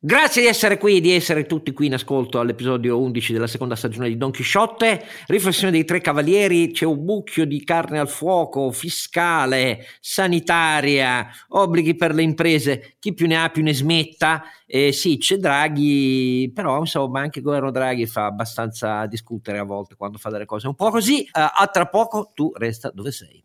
Grazie di essere qui, di essere tutti qui in ascolto all'episodio 11 della seconda stagione di Don Chisciotte. Riflessione dei tre cavalieri, c'è un mucchio di carne al fuoco, fiscale, sanitaria, obblighi per le imprese, chi più ne ha più ne smetta. Eh, sì, c'è Draghi, però insomma anche il governo Draghi fa abbastanza discutere a volte quando fa delle cose un po' così. Uh, a tra poco tu resta dove sei.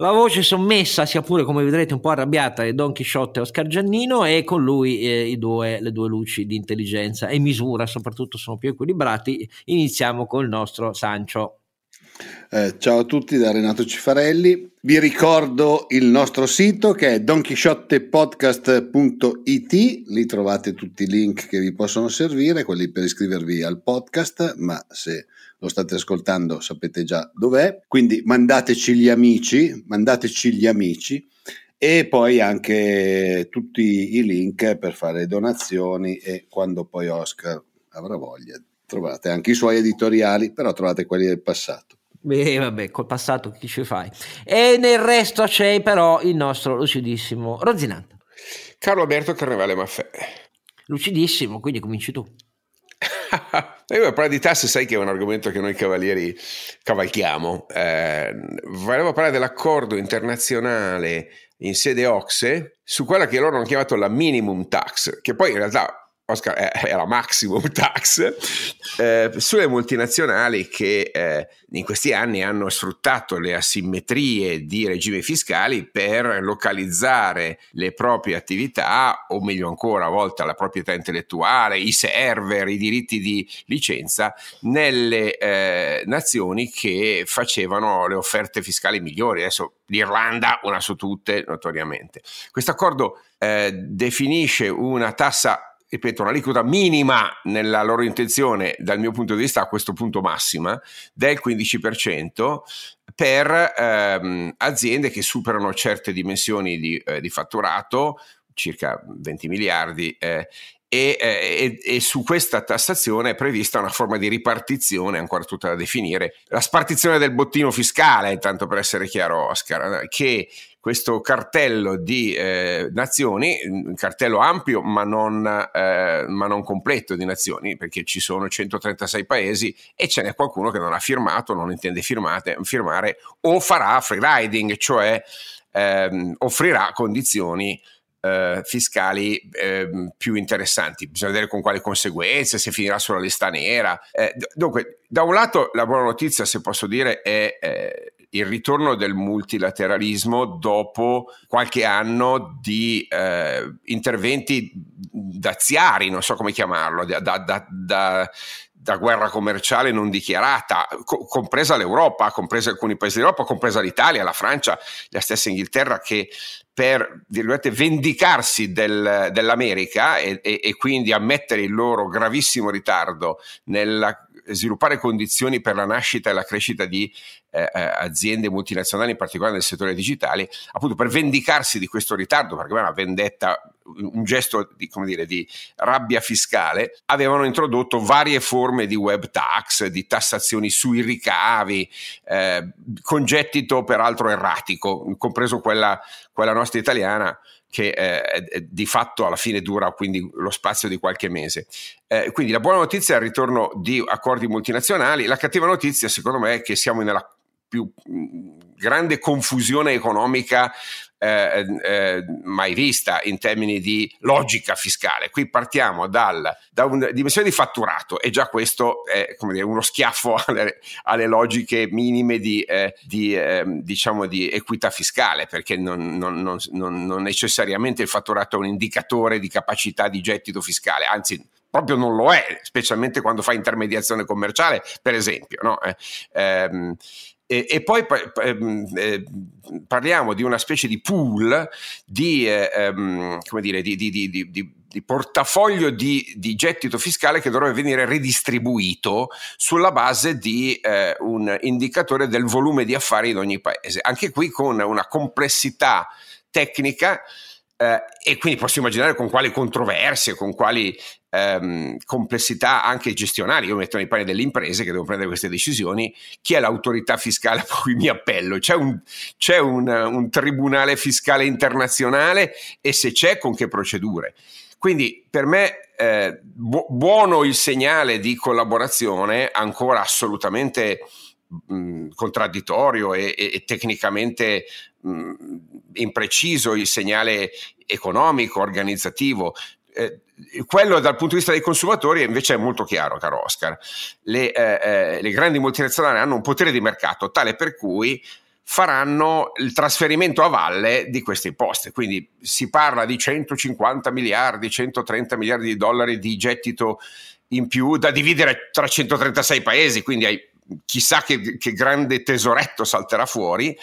La voce sommessa, sia pure come vedrete un po' arrabbiata, è Don Chisciotte e Oscar Giannino e con lui eh, due, le due luci di intelligenza e misura soprattutto sono più equilibrati. Iniziamo con il nostro Sancio. Eh, ciao a tutti da Renato Cifarelli. Vi ricordo il nostro sito che è donchisciottepodcast.it, lì trovate tutti i link che vi possono servire, quelli per iscrivervi al podcast, ma se lo state ascoltando sapete già dov'è, quindi mandateci gli amici, mandateci gli amici e poi anche tutti i link per fare donazioni e quando poi Oscar avrà voglia trovate anche i suoi editoriali, però trovate quelli del passato. Beh, vabbè, col passato chi ci fai? E nel resto c'è però il nostro lucidissimo Rozinante. Carlo Alberto Carnevale Maffè. Lucidissimo, quindi cominci tu. Io parlare di tasse sai che è un argomento che noi cavalieri cavalchiamo. Eh, volevo parlare dell'accordo internazionale in sede OXE su quella che loro hanno chiamato la minimum tax, che poi in realtà Oscar è, la maximum tax eh, sulle multinazionali che eh, in questi anni hanno sfruttato le asimmetrie di regimi fiscali per localizzare le proprie attività o meglio ancora a volte la proprietà intellettuale, i server, i diritti di licenza nelle eh, nazioni che facevano le offerte fiscali migliori. Adesso l'Irlanda, una su tutte, notoriamente. Questo accordo eh, definisce una tassa ripeto, un'aliquota minima nella loro intenzione, dal mio punto di vista a questo punto massima, del 15% per ehm, aziende che superano certe dimensioni di, eh, di fatturato, circa 20 miliardi, eh, e, e, e, su questa tassazione è prevista una forma di ripartizione ancora tutta da definire, la spartizione del bottino fiscale, tanto per essere chiaro Oscar, che questo cartello di eh, nazioni, un cartello ampio ma non, eh, ma non, completo di nazioni, perché ci sono 136 paesi e ce n'è qualcuno che non ha firmato, non intende firmate, firmare o farà free riding, cioè ehm, offrirà condizioni eh, fiscali eh, più interessanti. Bisogna vedere con quali conseguenze, se finirà sulla lista nera. Eh, dunque, da un lato la buona notizia, se posso dire, è eh, il ritorno del multilateralismo dopo qualche anno di eh, interventi daziari, non so come chiamarlo, da, da, da, da guerra commerciale non dichiarata, co- compresa l'Europa, compresa alcuni paesi d'Europa, compresa l'Italia, la Francia, la stessa Inghilterra, che per vendicarsi del, dell'America e, e, e, quindi ammettere il loro gravissimo ritardo nella sviluppare condizioni per la nascita e la crescita di eh, eh, aziende multinazionali, in particolare nel settore digitale, appunto per vendicarsi di questo ritardo, perché è una vendetta, un gesto di, dire, di rabbia fiscale, avevano introdotto varie forme di web tax, di tassazioni sui ricavi, eh, con gettito peraltro erratico, compreso quella, quella nostra italiana che eh, di fatto alla fine dura quindi lo spazio di qualche mese. Eh, quindi la buona notizia è il ritorno di accordi multinazionali, la cattiva notizia secondo me è che siamo nella più mm, grande confusione economica eh, eh, mai vista in termini di logica fiscale. Qui partiamo dal, da una dimensione di fatturato e già questo è dire, uno schiaffo alle, alle, logiche minime di, eh, di, ehm, diciamo di equità fiscale, perché non, non, non, non necessariamente il fatturato è un indicatore di capacità di gettito fiscale, anzi proprio non lo è, specialmente quando fa intermediazione commerciale, per esempio. No? Eh, ehm, e, e poi ehm, eh, parliamo di una specie di pool di, eh, ehm, come dire, di, di, di, di portafoglio di, gettito fiscale che dovrebbe venire ridistribuito sulla base di eh, un indicatore del volume di affari in ogni paese. Anche qui con una complessità tecnica eh, e quindi posso immaginare con quali controversie, con quali ehm, complessità anche gestionali. Io metto nei panni delle imprese che devono prendere queste decisioni. Chi è l'autorità fiscale a cui mi appello? C'è un, c'è un, un tribunale fiscale internazionale e se c'è, con che procedure? Quindi per me eh, bu- buono il segnale di collaborazione, ancora assolutamente contraddittorio e, e, e tecnicamente mh, impreciso il segnale economico, organizzativo. Eh, quello dal punto di vista dei consumatori invece è molto chiaro, caro Oscar. Le, eh, eh, le grandi multinazionali hanno un potere di mercato tale per cui faranno il trasferimento a valle di queste imposte. Quindi si parla di 150 miliardi, 130 miliardi di dollari di gettito in più da dividere tra 136 paesi, quindi hai chissà che, che, grande tesoretto salterà fuori,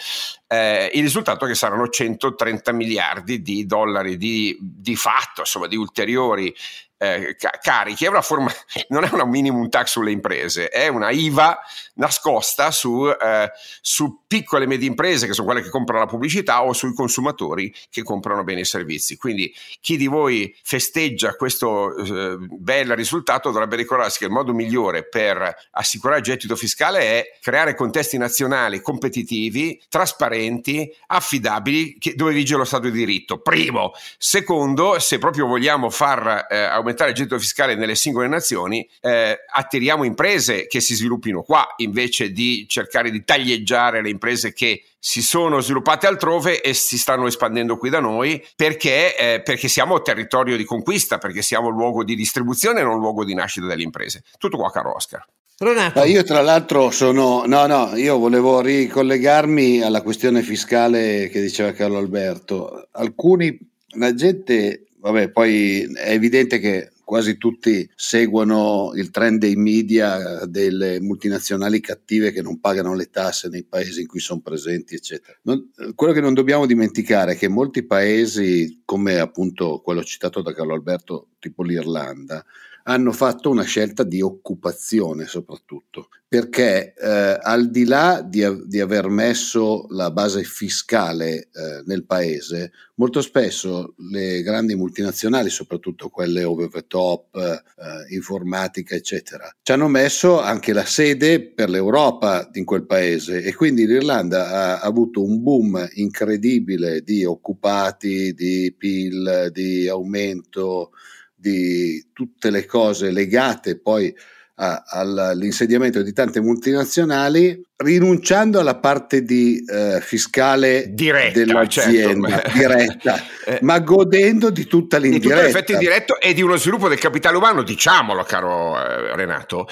eh, il risultato è che saranno 130 miliardi di dollari di, di fatto, insomma, di ulteriori eh, carichi, è forma, non è una minimum tax sulle imprese, è una IVA nascosta su, eh, su, piccole e medie imprese che sono quelle che comprano la pubblicità o sui consumatori che comprano beni e servizi. Quindi chi di voi festeggia questo eh, bel risultato dovrebbe ricordarsi che il modo migliore per assicurare il gettito fiscale è creare contesti nazionali competitivi, trasparenti, affidabili, che, dove vige lo Stato di diritto. Primo. Secondo, se proprio vogliamo far eh, il gettito fiscale nelle singole nazioni, eh, attiriamo imprese che si sviluppino qua invece di cercare di taglieggiare le imprese che si sono sviluppate altrove e si stanno espandendo qui da noi perché, eh, perché siamo territorio di conquista, perché siamo luogo di distribuzione e non luogo di nascita delle imprese. Tutto qua, caro Oscar. Renato. io tra l'altro sono, no, no, io volevo ricollegarmi alla questione fiscale che diceva Carlo Alberto. Alcuni, la gente, vabbè, poi è evidente che quasi tutti seguono il trend dei media delle multinazionali cattive che non pagano le tasse nei paesi in cui sono presenti, eccetera. Non, quello che non dobbiamo dimenticare è che molti paesi, come appunto quello citato da Carlo Alberto, tipo l'Irlanda, hanno fatto una scelta di occupazione soprattutto, perché eh, al di là di, di, aver messo la base fiscale eh, nel paese, molto spesso le grandi multinazionali, soprattutto quelle over the top, eh, informatica, eccetera, ci hanno messo anche la sede per l'Europa in quel paese e quindi l'Irlanda ha avuto un boom incredibile di occupati, di PIL, di aumento di tutte le cose legate poi a, all'insediamento di tante multinazionali, rinunciando alla parte di eh, fiscale diretta, dell'azienda certo. diretta, eh, ma godendo di tutta l'indiretta. Di tutto l'effetto indiretto e di uno sviluppo del capitale umano, diciamolo caro eh, Renato,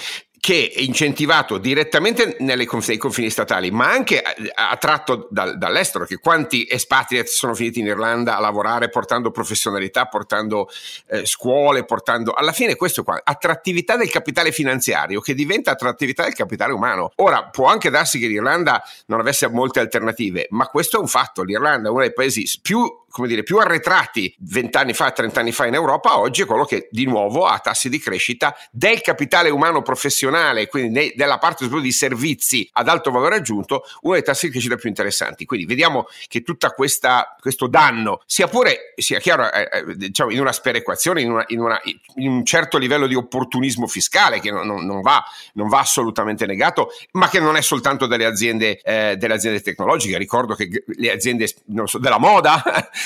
che è incentivato direttamente nei confini statali, ma anche attratto dal, dall'estero, che quanti espatriati sono finiti in Irlanda a lavorare portando professionalità, portando eh, scuole, portando... Alla fine questo qua, attrattività del capitale finanziario che diventa attrattività del capitale umano. Ora, può anche darsi che l'Irlanda non avesse molte alternative, ma questo è un fatto. L'Irlanda è uno dei paesi più come dire, più arretrati vent'anni fa, trent'anni fa in Europa, oggi è quello che di nuovo ha tassi di crescita del capitale umano professionale, quindi della parte di servizi ad alto valore aggiunto, uno dei tassi di crescita più interessanti. Quindi vediamo che tutto questo danno, sia pure, sia chiaro, eh, eh, diciamo, in una sperequazione, in, una, in, una, in, un certo livello di opportunismo fiscale che non, non, va, non, va, assolutamente negato, ma che non è soltanto delle aziende, eh, delle aziende tecnologiche. Ricordo che le aziende so, della moda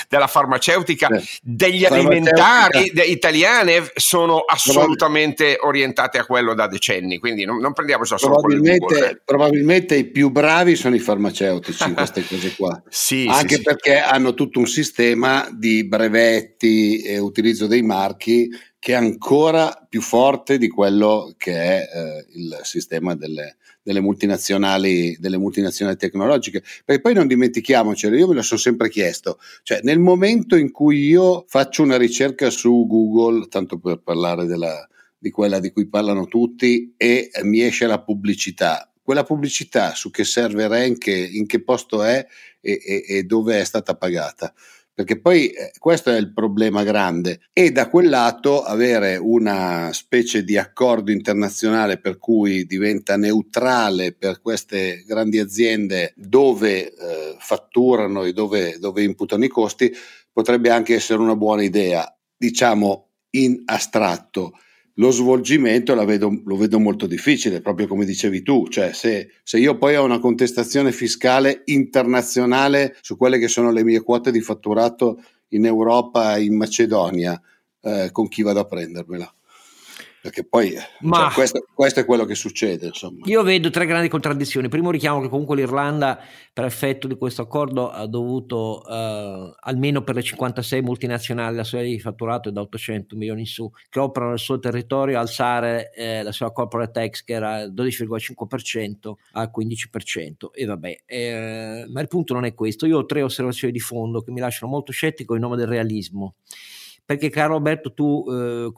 della farmaceutica, eh, degli alimentari de- italiane sono assolutamente orientate a quello da decenni, quindi non, non prendiamoci solo probabilmente, probabilmente i più bravi sono i farmaceutici in queste cose qua, sì, anche sì, perché sì. hanno tutto un sistema di brevetti e utilizzo dei marchi che è ancora più forte di quello che è eh, il sistema delle, delle, multinazionali, delle multinazionali tecnologiche. Perché poi non dimentichiamocelo, io me lo sono sempre chiesto, cioè nel momento in cui io faccio una ricerca su Google, tanto per parlare della, di quella di cui parlano tutti, e mi esce la pubblicità, quella pubblicità su che server è, in che, in che posto è e, e, e dove è stata pagata perché poi eh, questo è il problema grande. E da quel lato avere una specie di accordo internazionale per cui diventa neutrale per queste grandi aziende dove eh, fatturano e dove, dove imputano i costi potrebbe anche essere una buona idea, diciamo in astratto lo svolgimento vedo, lo vedo molto difficile, proprio come dicevi tu, cioè se, se, io poi ho una contestazione fiscale internazionale su quelle che sono le mie quote di fatturato in Europa in Macedonia, eh, con chi vado a prendermela? Perché poi cioè, Ma cioè, questo, questo, è quello che succede. Insomma. Io vedo tre grandi contraddizioni. Primo richiamo che comunque l'Irlanda, per effetto di questo accordo, ha dovuto, eh, almeno per le 56 multinazionali, la sua di fatturato è da 800 milioni in su, che operano nel suo territorio, alzare eh, la sua corporate tax, che era 12,5% a 15%. E vabbè, eh, ma il punto non è questo. Io ho tre osservazioni di fondo che mi lasciano molto scettico in nome del realismo perché caro Alberto tu eh,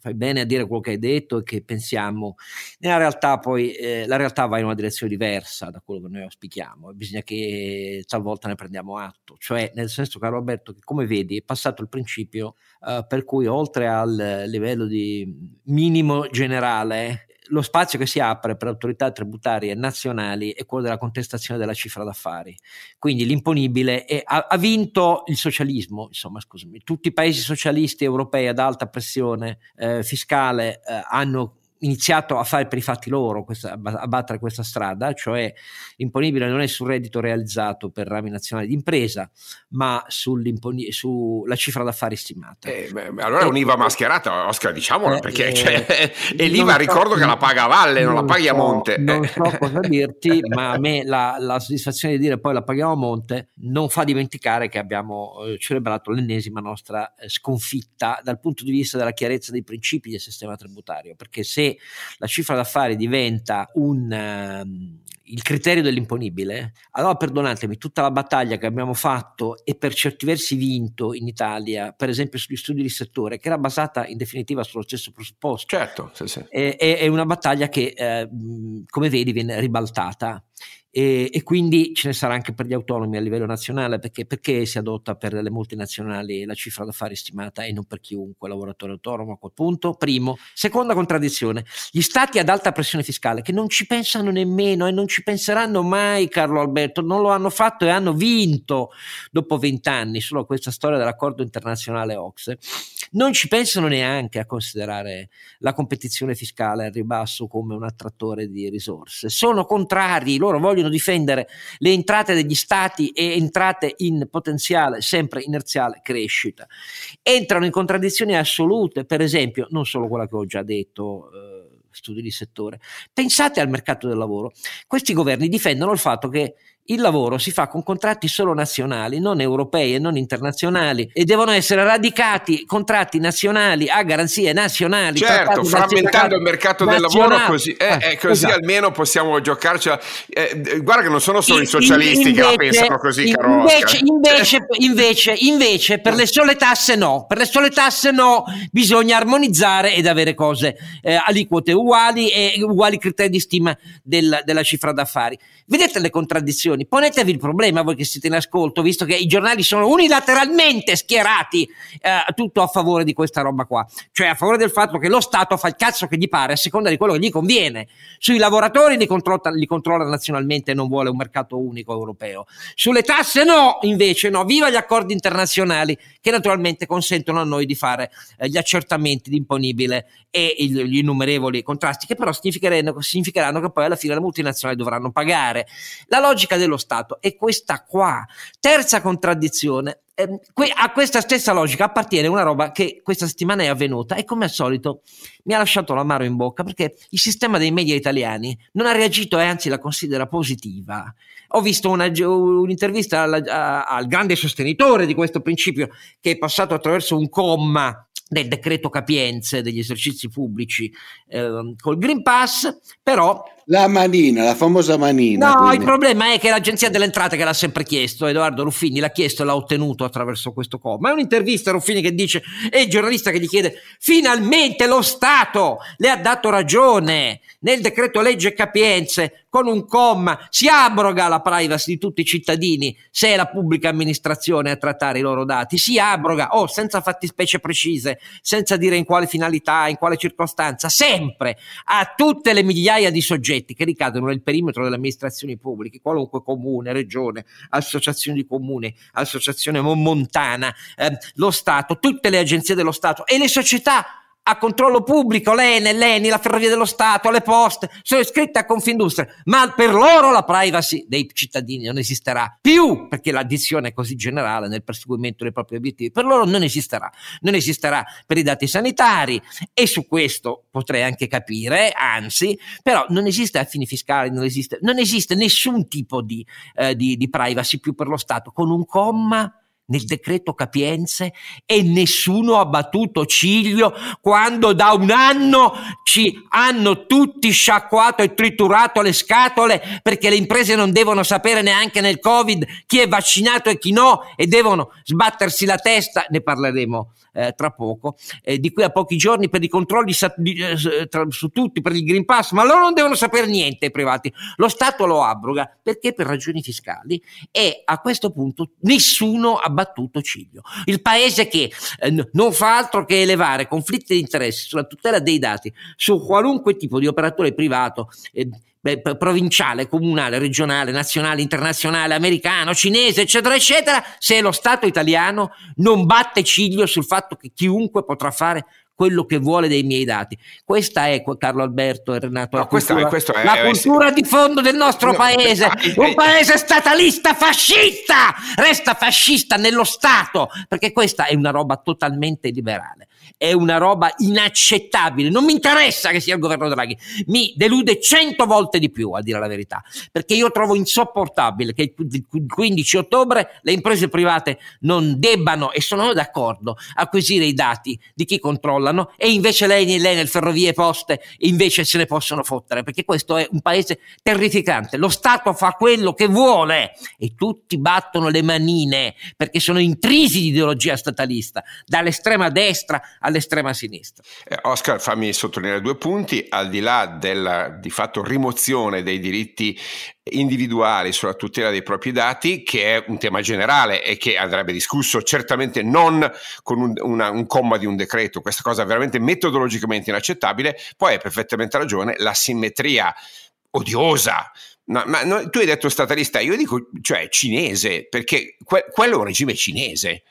fai bene a dire quello che hai detto e che pensiamo, nella realtà poi eh, la realtà va in una direzione diversa da quello che noi auspichiamo. E bisogna che talvolta ne prendiamo atto, cioè nel senso caro Alberto che come vedi è passato il principio eh, per cui oltre al livello di minimo generale lo spazio che si apre per autorità tributarie nazionali è quello della contestazione della cifra d'affari. Quindi l'imponibile è, ha, ha, vinto il socialismo, insomma, scusami, tutti i paesi socialisti europei ad alta pressione eh, fiscale eh, hanno iniziato a fare per i fatti loro, questa, a battere questa strada, cioè l'imponibile non è sul reddito realizzato per rami nazionali di impresa, ma sulla cifra d'affari stimata. Eh, beh, allora è un'IVA mascherata, Oscar, diciamolo, eh, perché eh, cioè, e l'IVA so, ricordo che la paga a valle, non, non la paghi so, a monte. Non so cosa dirti, ma a me la, la, soddisfazione di dire poi la paghiamo a monte non fa dimenticare che abbiamo eh, celebrato l'ennesima nostra eh, sconfitta dal punto di vista della chiarezza dei principi del sistema tributario, perché se la cifra d'affari diventa un, uh, il criterio dell'imponibile, allora perdonatemi, tutta la battaglia che abbiamo fatto e per certi versi vinto in Italia, per esempio sugli studi di settore, che era basata in definitiva sullo stesso presupposto, certo, sì, sì. È, è, una battaglia che, eh, come vedi, viene ribaltata e, e, quindi ce ne sarà anche per gli autonomi a livello nazionale perché, perché, si adotta per le multinazionali la cifra d'affari stimata e non per chiunque lavoratore autonomo a quel punto? Primo. Seconda contraddizione. Gli stati ad alta pressione fiscale che non ci pensano nemmeno e non ci penseranno mai Carlo Alberto non lo hanno fatto e hanno vinto dopo vent'anni solo questa storia dell'accordo internazionale OXE non ci pensano neanche a considerare la competizione fiscale al ribasso come un attrattore di risorse. Sono contrari loro vogliono vogliono difendere le entrate degli stati e entrate in potenziale sempre inerziale crescita. Entrano in contraddizioni assolute, per esempio, non solo quella che ho già detto. Eh, studi di settore. Pensate al mercato del lavoro. Questi governi difendono il fatto che il lavoro si fa con contratti solo nazionali, non europei e non internazionali e devono essere radicati contratti nazionali a garanzie nazionali. Certo, frammentando il mercato del lavoro così, eh, eh, così esatto. almeno possiamo giocarcela. Eh, guarda che non sono solo in, i socialisti invece, che la pensano così, caro invece, invece, invece, invece, per le sole tasse no, per le sole tasse no, bisogna armonizzare ed avere cose, eh, aliquote uguali e uguali criteri di stima del, della cifra d'affari. Vedete le contraddizioni? Ponetevi il problema voi che siete in ascolto, visto che i giornali sono unilateralmente schierati eh, tutto a favore di questa roba qua, cioè a favore del fatto che lo Stato fa il cazzo che gli pare a seconda di quello che gli conviene. Sui lavoratori li controlla, li controlla nazionalmente e non vuole un mercato unico europeo. Sulle tasse no, invece no, viva gli accordi internazionali che naturalmente consentono a noi di fare eh, gli accertamenti di imponibile e gli innumerevoli contrasti che però significheranno, significheranno che poi alla fine le multinazionali dovranno pagare. La logica dello Stato è questa qua. Terza contraddizione, ehm, a questa stessa logica appartiene una roba che questa settimana è avvenuta e come al solito mi ha lasciato l'amaro in bocca perché il sistema dei media italiani non ha reagito e anzi la considera positiva. Ho visto una, un'intervista alla, al grande sostenitore di questo principio che è passato attraverso un comma del decreto capienze degli esercizi pubblici eh, col Green Pass, però la manina, la famosa manina. No, quindi. il problema è che l'Agenzia delle Entrate che l'ha sempre chiesto, Edoardo Ruffini l'ha chiesto e l'ha ottenuto attraverso questo comma. È un'intervista Ruffini che dice, e il giornalista che gli chiede, finalmente lo Stato le ha dato ragione nel decreto legge capienze con un comma si abroga la privacy di tutti i cittadini se è la pubblica amministrazione a trattare i loro dati, si abroga, oh, senza fattispecie precise, senza dire in quale finalità, in quale circostanza, sempre a tutte le migliaia di soggetti che ricadono nel perimetro delle amministrazioni pubbliche, qualunque comune, regione, associazione di comuni, associazione montana, eh, lo Stato, tutte le agenzie dello Stato e le società a controllo pubblico, l'ENE, l'ENI, la Ferrovia dello Stato, le poste, sono iscritte a Confindustria, ma per loro la privacy dei cittadini non esisterà più, perché l'addizione è così generale nel perseguimento dei propri obiettivi, per loro non esisterà, non esisterà per i dati sanitari e su questo potrei anche capire, anzi, però non esiste a fini fiscali, non esiste, non esiste nessun tipo di, eh, di, di privacy più per lo Stato, con un comma nel decreto capienze e nessuno ha battuto ciglio quando da un anno ci hanno tutti sciacquato e triturato le scatole perché le imprese non devono sapere neanche nel covid chi è vaccinato e chi no e devono sbattersi la testa, ne parleremo eh, tra poco, eh, di qui a pochi giorni per i controlli sa- di, eh, tra, su tutti, per il Green Pass, ma loro non devono sapere niente i privati. Lo Stato lo abroga perché per ragioni fiscali e a questo punto nessuno ha battuto ciglio. Il paese che eh, non fa altro che elevare conflitti di interesse sulla tutela dei dati su qualunque tipo di operatore privato eh, provinciale, comunale, regionale, nazionale, internazionale, americano, cinese, eccetera, eccetera, se lo Stato italiano non batte ciglio sul fatto che chiunque potrà fare quello che vuole dei miei dati. Questa è Carlo Alberto e Renato no, la cultura, questa, è, la cultura di fondo del nostro no, paese, un paese statalista fascista, resta fascista nello Stato, perché questa è una roba totalmente liberale è una roba inaccettabile. Non mi interessa che sia il governo Draghi, mi delude cento volte di più, a dire la verità, perché io trovo insopportabile che il 15 ottobre le imprese private non debbano, e sono d'accordo, acquisire i dati di chi controllano e invece lei lei nel ferrovie e poste invece se ne possono fottere, perché questo è un paese terrificante. Lo Stato fa quello che vuole e tutti battono le manine perché sono intrisi di ideologia statalista, dall'estrema destra all'estrema sinistra. Eh, Oscar, fammi sottolineare due punti, al di là della di fatto rimozione dei diritti individuali sulla tutela dei propri dati, che è un tema generale e che andrebbe discusso certamente non con un, una, un comma di un decreto, questa cosa è veramente metodologicamente inaccettabile, poi hai perfettamente ragione, la simmetria odiosa. No, ma no, tu hai detto statalista, io dico cioè cinese, perché que- quello è un regime cinese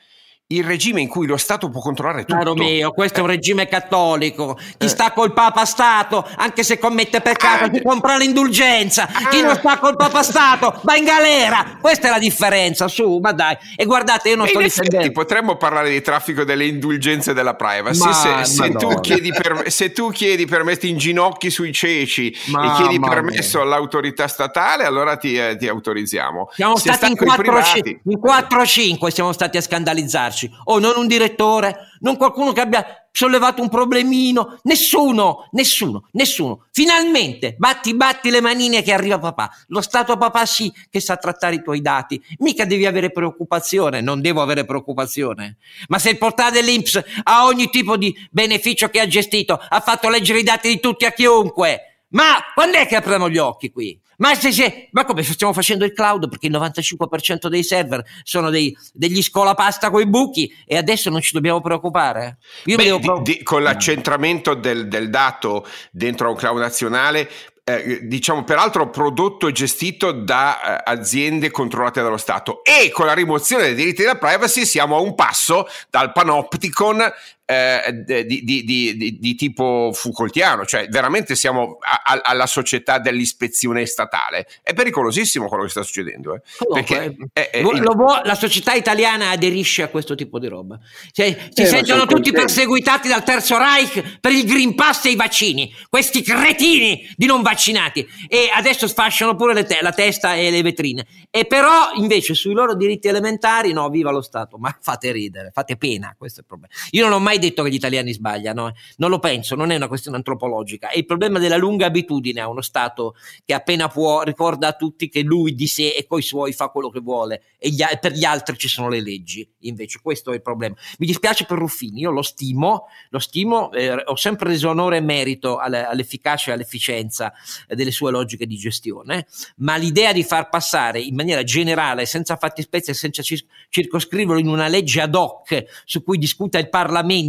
il regime in cui lo Stato può controllare tutto. Caro mio, questo è un regime cattolico. Chi eh. sta col Papa Stato, anche se commette peccato, ah, si compra l'indulgenza. Ah. Chi non sta col Papa Stato va in galera. Questa è la differenza, su, ma dai. E guardate, io non e sto difendendo. Potremmo parlare di traffico delle indulgenze della privacy. Ma, se, se, tu per, se, tu chiedi permessi in ginocchi sui ceci ma, e chiedi permesso all'autorità statale, allora ti, eh, ti autorizziamo. Siamo se stati in 4-5, siamo stati a scandalizzarci pensarci, o non un direttore, non qualcuno che abbia sollevato un problemino, nessuno, nessuno, nessuno. Finalmente batti, batti le manine che arriva papà. Lo Stato papà sì che sa trattare i tuoi dati, mica devi avere preoccupazione, non devo avere preoccupazione. Ma se il portale dell'Inps ha ogni tipo di beneficio che ha gestito, ha fatto leggere i dati di tutti a chiunque, ma quando è che apriamo gli occhi qui? Ma, se, se, ma come stiamo facendo il cloud? Perché il 95% dei server sono dei, degli scolapasta coi buchi e adesso non ci dobbiamo preoccupare. Io Beh, pro- di, di, con l'accentramento del, del dato dentro un cloud nazionale eh, diciamo peraltro prodotto e gestito da eh, aziende controllate dallo Stato e con la rimozione dei diritti della privacy siamo a un passo dal panopticon eh, di, di, di, di, tipo Foucaultiano, cioè veramente siamo a, a, alla società dell'ispezione statale. È pericolosissimo quello che sta succedendo. Eh. Perché è, è, lo, lo, la società italiana aderisce a questo tipo di roba. Cioè, si eh, sentono tutti perseguitati dal Terzo Reich per il Green Pass e i vaccini, questi cretini di non vaccinati. E adesso sfasciano pure te- la testa e le vetrine. E però invece sui loro diritti elementari, no, viva lo Stato, ma fate ridere, fate pena, questo è il problema. Io non ho mai mai detto che gli italiani sbagliano, eh. non lo penso, non è una questione antropologica, è il problema della lunga abitudine a uno Stato che appena può ricorda a tutti che lui di sé e coi suoi fa quello che vuole e gli, per gli altri ci sono le leggi, invece questo è il problema. Mi dispiace per Ruffini, io lo stimo, lo stimo, eh, ho sempre reso onore e merito all'efficacia e all'efficienza delle sue logiche di gestione, ma l'idea di far passare in maniera generale, senza fattispecie, senza circoscriverlo in una legge ad hoc su cui discuta il Parlamento,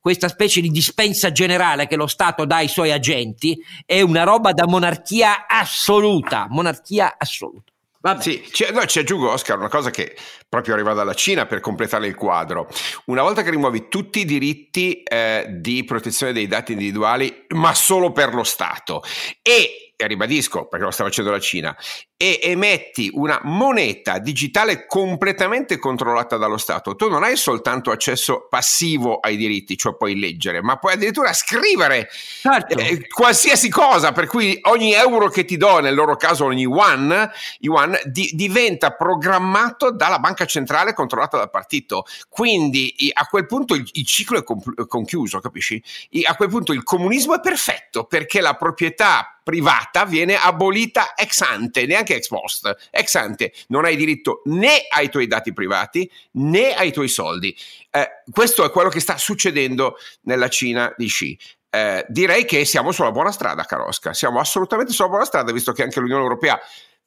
questa specie di dispensa generale che lo Stato dà ai suoi agenti, è una roba da monarchia assoluta, monarchia assoluta. Vabbè. Sì, ci, no, ci aggiungo Oscar una cosa che proprio arriva dalla Cina per completare il quadro. Una volta che rimuovi tutti i diritti eh, di protezione dei dati individuali, ma solo per lo Stato, e ribadisco perché lo sta facendo la Cina, e emetti una moneta digitale completamente controllata dallo Stato, tu non hai soltanto accesso passivo ai diritti, cioè puoi leggere, ma puoi addirittura scrivere certo. eh, qualsiasi cosa, per cui ogni euro che ti do, nel loro caso ogni yuan, yuan di, diventa programmato dalla banca centrale controllata dal partito. Quindi a quel punto il, il ciclo è conchiuso, capisci? a quel punto il comunismo è perfetto perché la proprietà privata viene abolita ex ante, neanche ex post, ex ante. Non hai diritto né ai tuoi dati privati né ai tuoi soldi. Eh, questo è quello che sta succedendo nella Cina di Xi. Eh, direi che siamo sulla buona strada, Carosca. Siamo assolutamente sulla buona strada, visto che anche l'Unione Europea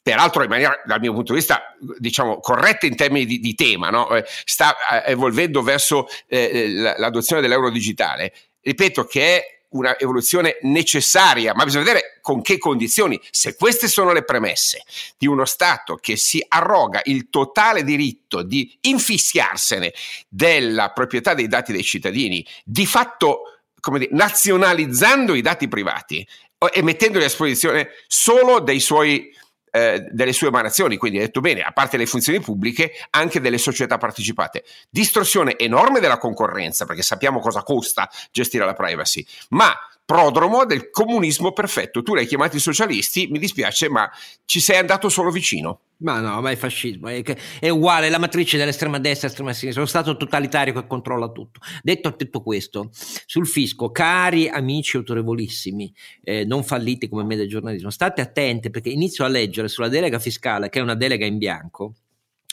peraltro in maniera, dal mio punto di vista, diciamo, corretta in termini di, di tema, no? Eh, sta eh, evolvendo verso eh, l'adozione dell'euro digitale. Ripeto che è una evoluzione necessaria, ma bisogna vedere con che condizioni. Se queste sono le premesse di uno Stato che si arroga il totale diritto di infischiarsene della proprietà dei dati dei cittadini, di fatto dire, nazionalizzando i dati privati e mettendoli a disposizione solo dei suoi eh, delle sue emanazioni, quindi hai detto bene, a parte le funzioni pubbliche, anche delle società partecipate. Distorsione enorme della concorrenza, perché sappiamo cosa costa gestire la privacy, ma prodromo del comunismo perfetto. Tu l'hai chiamato i socialisti, mi dispiace, ma ci sei andato solo vicino. Ma no, ma è fascismo, è, è uguale la matrice dell'estrema destra e dell'estrema sinistra, lo Stato totalitario che controlla tutto. Detto, detto questo, sul fisco, cari amici autorevolissimi, eh, non falliti come me del giornalismo, state attenti perché inizio a leggere sulla delega fiscale, che è una delega in bianco,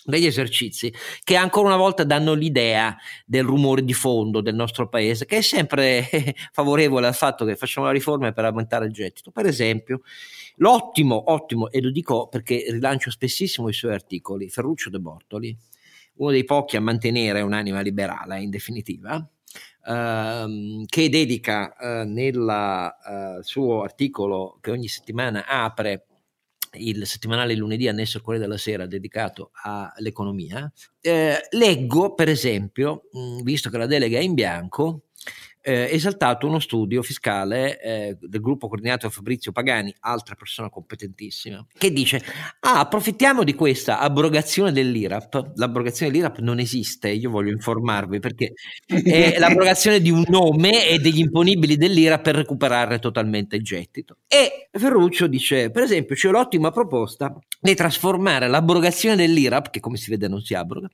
degli esercizi che ancora una volta danno l'idea del rumore di fondo del nostro paese, che è sempre favorevole al fatto che facciamo la riforma per aumentare il gettito. Per esempio, l'ottimo, ottimo, e lo dico perché rilancio spessissimo i suoi articoli, Ferruccio De Bortoli, uno dei pochi a mantenere un'anima liberale in definitiva, Uh, che dedica uh, nel uh, suo articolo che ogni settimana apre il settimanale lunedì annesso al Corriere della Sera dedicato all'economia, eh, leggo per esempio, mh, visto che la delega è in bianco, eh, esaltato uno studio fiscale eh, del gruppo coordinato da Fabrizio Pagani, altra persona competentissima, che dice: Ah, approfittiamo di questa abrogazione dell'IRAP. L'abrogazione dell'IRAP non esiste, io voglio informarvi perché è l'abrogazione di un nome e degli imponibili dell'IRAP per recuperare totalmente il gettito. E Ferruccio dice: Per esempio, c'è l'ottima proposta di trasformare l'abrogazione dell'IRAP, che come si vede non si abroga,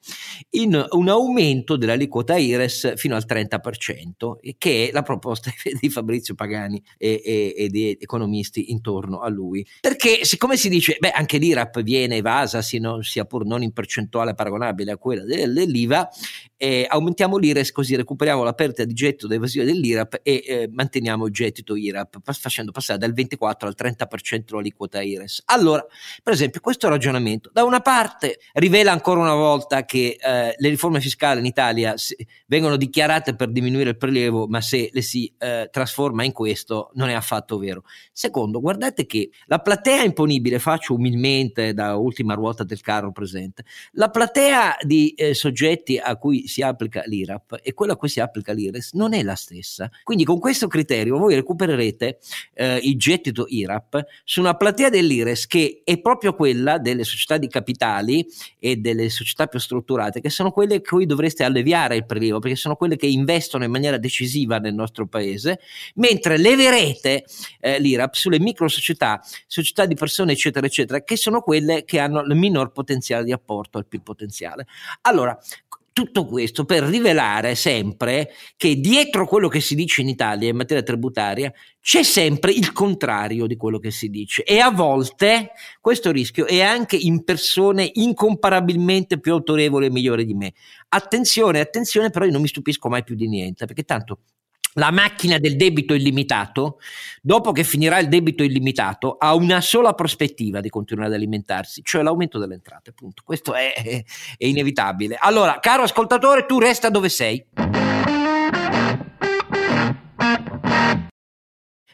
in un aumento dell'aliquota IRES fino al 30%, che è la proposta di Fabrizio Pagani e, e, e di economisti intorno a lui. Perché siccome si dice, beh, anche l'IRAP viene evasa, sia pur non in percentuale paragonabile a quella dell'IVA, eh, aumentiamo l'IRES così recuperiamo la perdita di gettito d'evasione dell'IRAP e eh, manteniamo il gettito IRAP, facendo passare dal 24 al 30% l'aliquota IRES. Allora, per esempio, questo ragionamento da una parte rivela ancora una volta che eh, le riforme fiscali in Italia vengono dichiarate per diminuire il prelievo, ma se le si eh, trasforma in questo non è affatto vero. Secondo, guardate che la platea imponibile, faccio umilmente da ultima ruota del carro presente, la platea di eh, soggetti a cui si applica l'IRAP e quella a cui si applica l'IRES non è la stessa. Quindi con questo criterio voi recupererete eh, il gettito IRAP su una platea dell'IRES che è proprio quella delle società di capitali e delle società più strutturate, che sono quelle a cui dovreste alleviare il prelievo, perché sono quelle che investono in maniera decisiva nel nostro paese, mentre leverete eh, l'IRAP sulle micro società, società di persone, eccetera, eccetera, che sono quelle che hanno il minor potenziale di apporto al PIL potenziale. Allora, tutto questo per rivelare sempre che dietro quello che si dice in Italia in materia tributaria c'è sempre il contrario di quello che si dice e a volte questo rischio è anche in persone incomparabilmente più autorevoli e migliori di me. Attenzione, attenzione, però io non mi stupisco mai più di niente, perché tanto la macchina del debito illimitato, dopo che finirà il debito illimitato, ha una sola prospettiva di continuare ad alimentarsi, cioè l'aumento delle entrate. Punto. Questo è, è, inevitabile. Allora, caro ascoltatore, tu resta dove sei.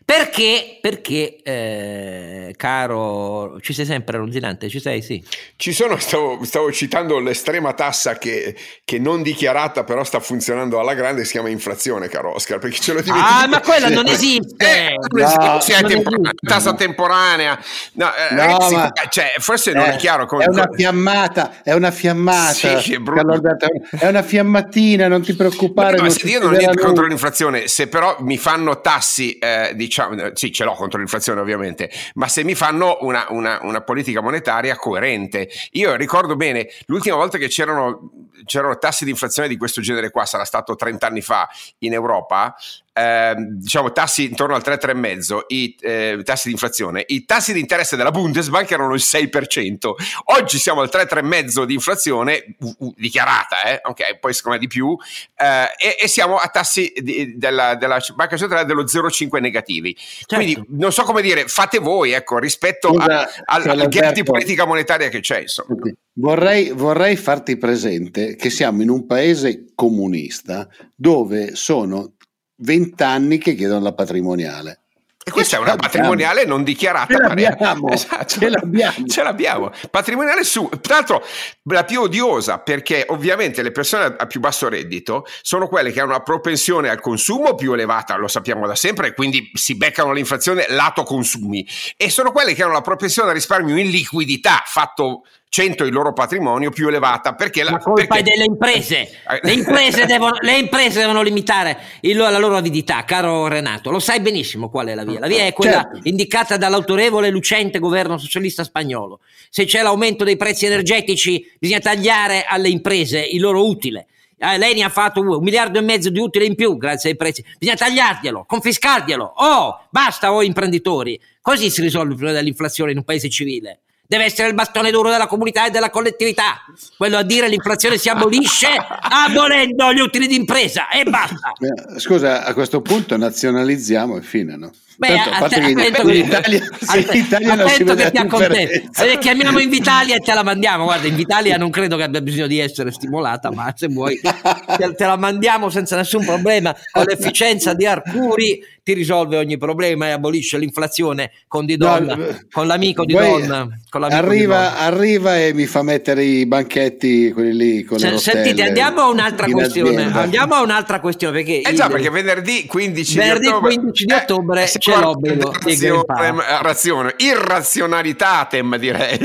Perché, perché eh, caro, ci sei sempre Ronzinante, ci sei, sì. Ci sono, stavo, stavo citando l'estrema tassa che, che, non dichiarata però sta funzionando alla grande, si chiama inflazione, caro Oscar, perché ce lo dimentico. Ah, ma quella non esiste! Eh, no, sì, è temporanea, tassa temporanea. No, eh, no ragazzi, ma, cioè, forse non è, è chiaro. Con, è una fiammata, è una fiammata. Sì, è, una fiammatina, non ti preoccupare. No, non se io non ho niente contro l'inflazione, se però mi fanno tassi, eh, diciamo, diciamo, sì, ce l'ho contro l'inflazione ovviamente, ma se mi fanno una, una, una politica monetaria coerente. Io ricordo bene, l'ultima volta che c'erano, c'erano tassi di inflazione di questo genere qua, sarà stato 30 anni fa in Europa, eh, diciamo tassi intorno al 3-3,5, i eh, tassi di inflazione, i tassi di interesse della Bundesbank erano il 6%, oggi siamo al 3-3,5 di inflazione uh, uh, dichiarata, eh? ok, poi secondo me di più, eh, e, e, siamo a tassi di, della, della, Banca Centrale dello 0,5 negativi. Certo. Quindi non so come dire, fate voi, ecco, rispetto Scusa, a, al, al gap di politica monetaria che c'è. Insomma. Vorrei, vorrei farti presente che siamo in un paese comunista dove sono vent'anni che chiedono la patrimoniale. E questa è una patrimoniale non dichiarata. Ce l'abbiamo, esatto. ce l'abbiamo. Ce l'abbiamo. Patrimoniale su, tra l'altro la più odiosa perché ovviamente le persone a più basso reddito sono quelle che hanno una propensione al consumo più elevata, lo sappiamo da sempre, e quindi si beccano l'inflazione lato consumi, e sono quelle che hanno la propensione al risparmio in liquidità fatto 100 il loro patrimonio più elevata perché la, la colpa perché... è delle imprese le imprese, devono, le imprese devono limitare il, la loro avidità caro Renato lo sai benissimo qual è la via la via è quella certo. indicata dall'autorevole e lucente governo socialista spagnolo se c'è l'aumento dei prezzi energetici bisogna tagliare alle imprese il loro utile eh, lei ne ha fatto un miliardo e mezzo di utile in più grazie ai prezzi. Bisogna tagliarglielo, confiscarglielo. Oh, basta, oh imprenditori. Così si risolve il problema dell'inflazione in un paese civile deve essere il bastone duro della comunità e della collettività. Quello a dire l'inflazione si abolisce abolendo gli utili d'impresa e basta. Scusa, a questo punto nazionalizziamo e fine, no? Beh, Tanto, a te, in, in Italia, in Italia vede che ti accontenti. Eh, chiamiamo Invitalia e te la mandiamo. Guarda, Invitalia non credo che abbia bisogno di essere stimolata, ma se vuoi te, te la mandiamo senza nessun problema con l'efficienza di Arcuri ti risolve ogni problema e abolisce l'inflazione con Di Donna, no, con l'amico Di Donna. Arriva, arriva, e mi fa mettere i banchetti, quelli lì con Se, le Sentite, andiamo a un'altra questione. Azienda. Andiamo a un'altra questione perché eh già, il, perché venerdì 15 venerdì di ottobre, 15 di ottobre eh, c'è l'obbligo razione, razione, irrazionalitatem direi.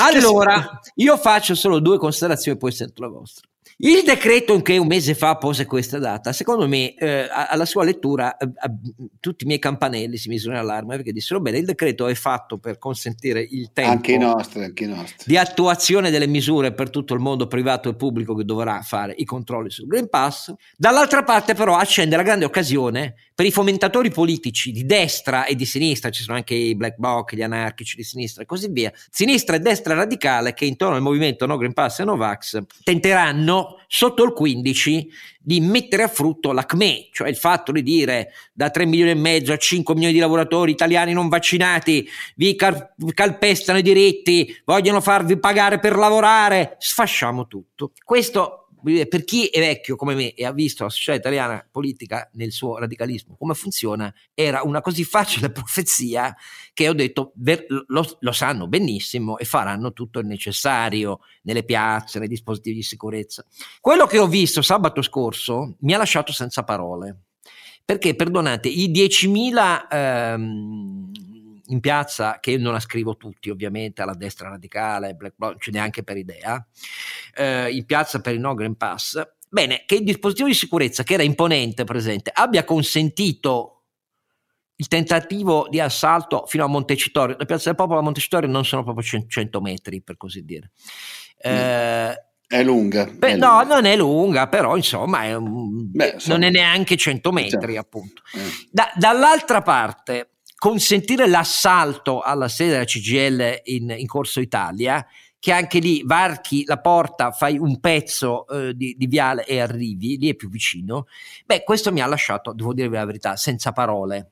Allora, io faccio solo due considerazioni poi sento la vostra. Il decreto che un mese fa pose questa data, secondo me, eh, alla sua lettura, eh, tutti i miei campanelli si misero in allarme perché dissero: Bene, il decreto è fatto per consentire il tempo anche i nostri, anche i nostri. di attuazione delle misure per tutto il mondo privato e pubblico che dovrà fare i controlli sul Green Pass. Dall'altra parte, però, accende la grande occasione per i fomentatori politici di destra e di sinistra, ci sono anche i black bloc, gli anarchici di sinistra e così via, sinistra e destra radicale che intorno al movimento No Green Pass e No Vax tenteranno sotto il 15 di mettere a frutto l'ACME, cioè il fatto di dire da 3 milioni e mezzo a 5 milioni di lavoratori italiani non vaccinati, vi cal- calpestano i diritti, vogliono farvi pagare per lavorare, sfasciamo tutto. Questo per chi è vecchio come me e ha visto la società italiana politica nel suo radicalismo come funziona, era una così facile profezia che ho detto lo, lo sanno benissimo e faranno tutto il necessario nelle piazze, nei dispositivi di sicurezza. Quello che ho visto sabato scorso mi ha lasciato senza parole. Perché, perdonate, i 10.000 ehm, in piazza, che non la scrivo tutti ovviamente, alla destra radicale, Black Bloc, ce n'è anche per idea, eh, in piazza per il No Green Pass, bene, che il dispositivo di sicurezza, che era imponente presente, abbia consentito il tentativo di assalto fino a Montecitorio, la piazza del popolo a Montecitorio non sono proprio 100 metri per così dire. Eh, È lunga. Beh, è no, lunga. non è lunga, però insomma è un- Beh, non è neanche 100 metri, Certo. appunto. Eh. Da- dall'altra parte, consentire l'assalto alla sede della CGL in, in Corso Italia, che anche lì varchi la porta, fai un pezzo eh, di, di viale e arrivi, lì è più vicino, beh, questo mi ha lasciato, devo dirvi la verità, senza parole.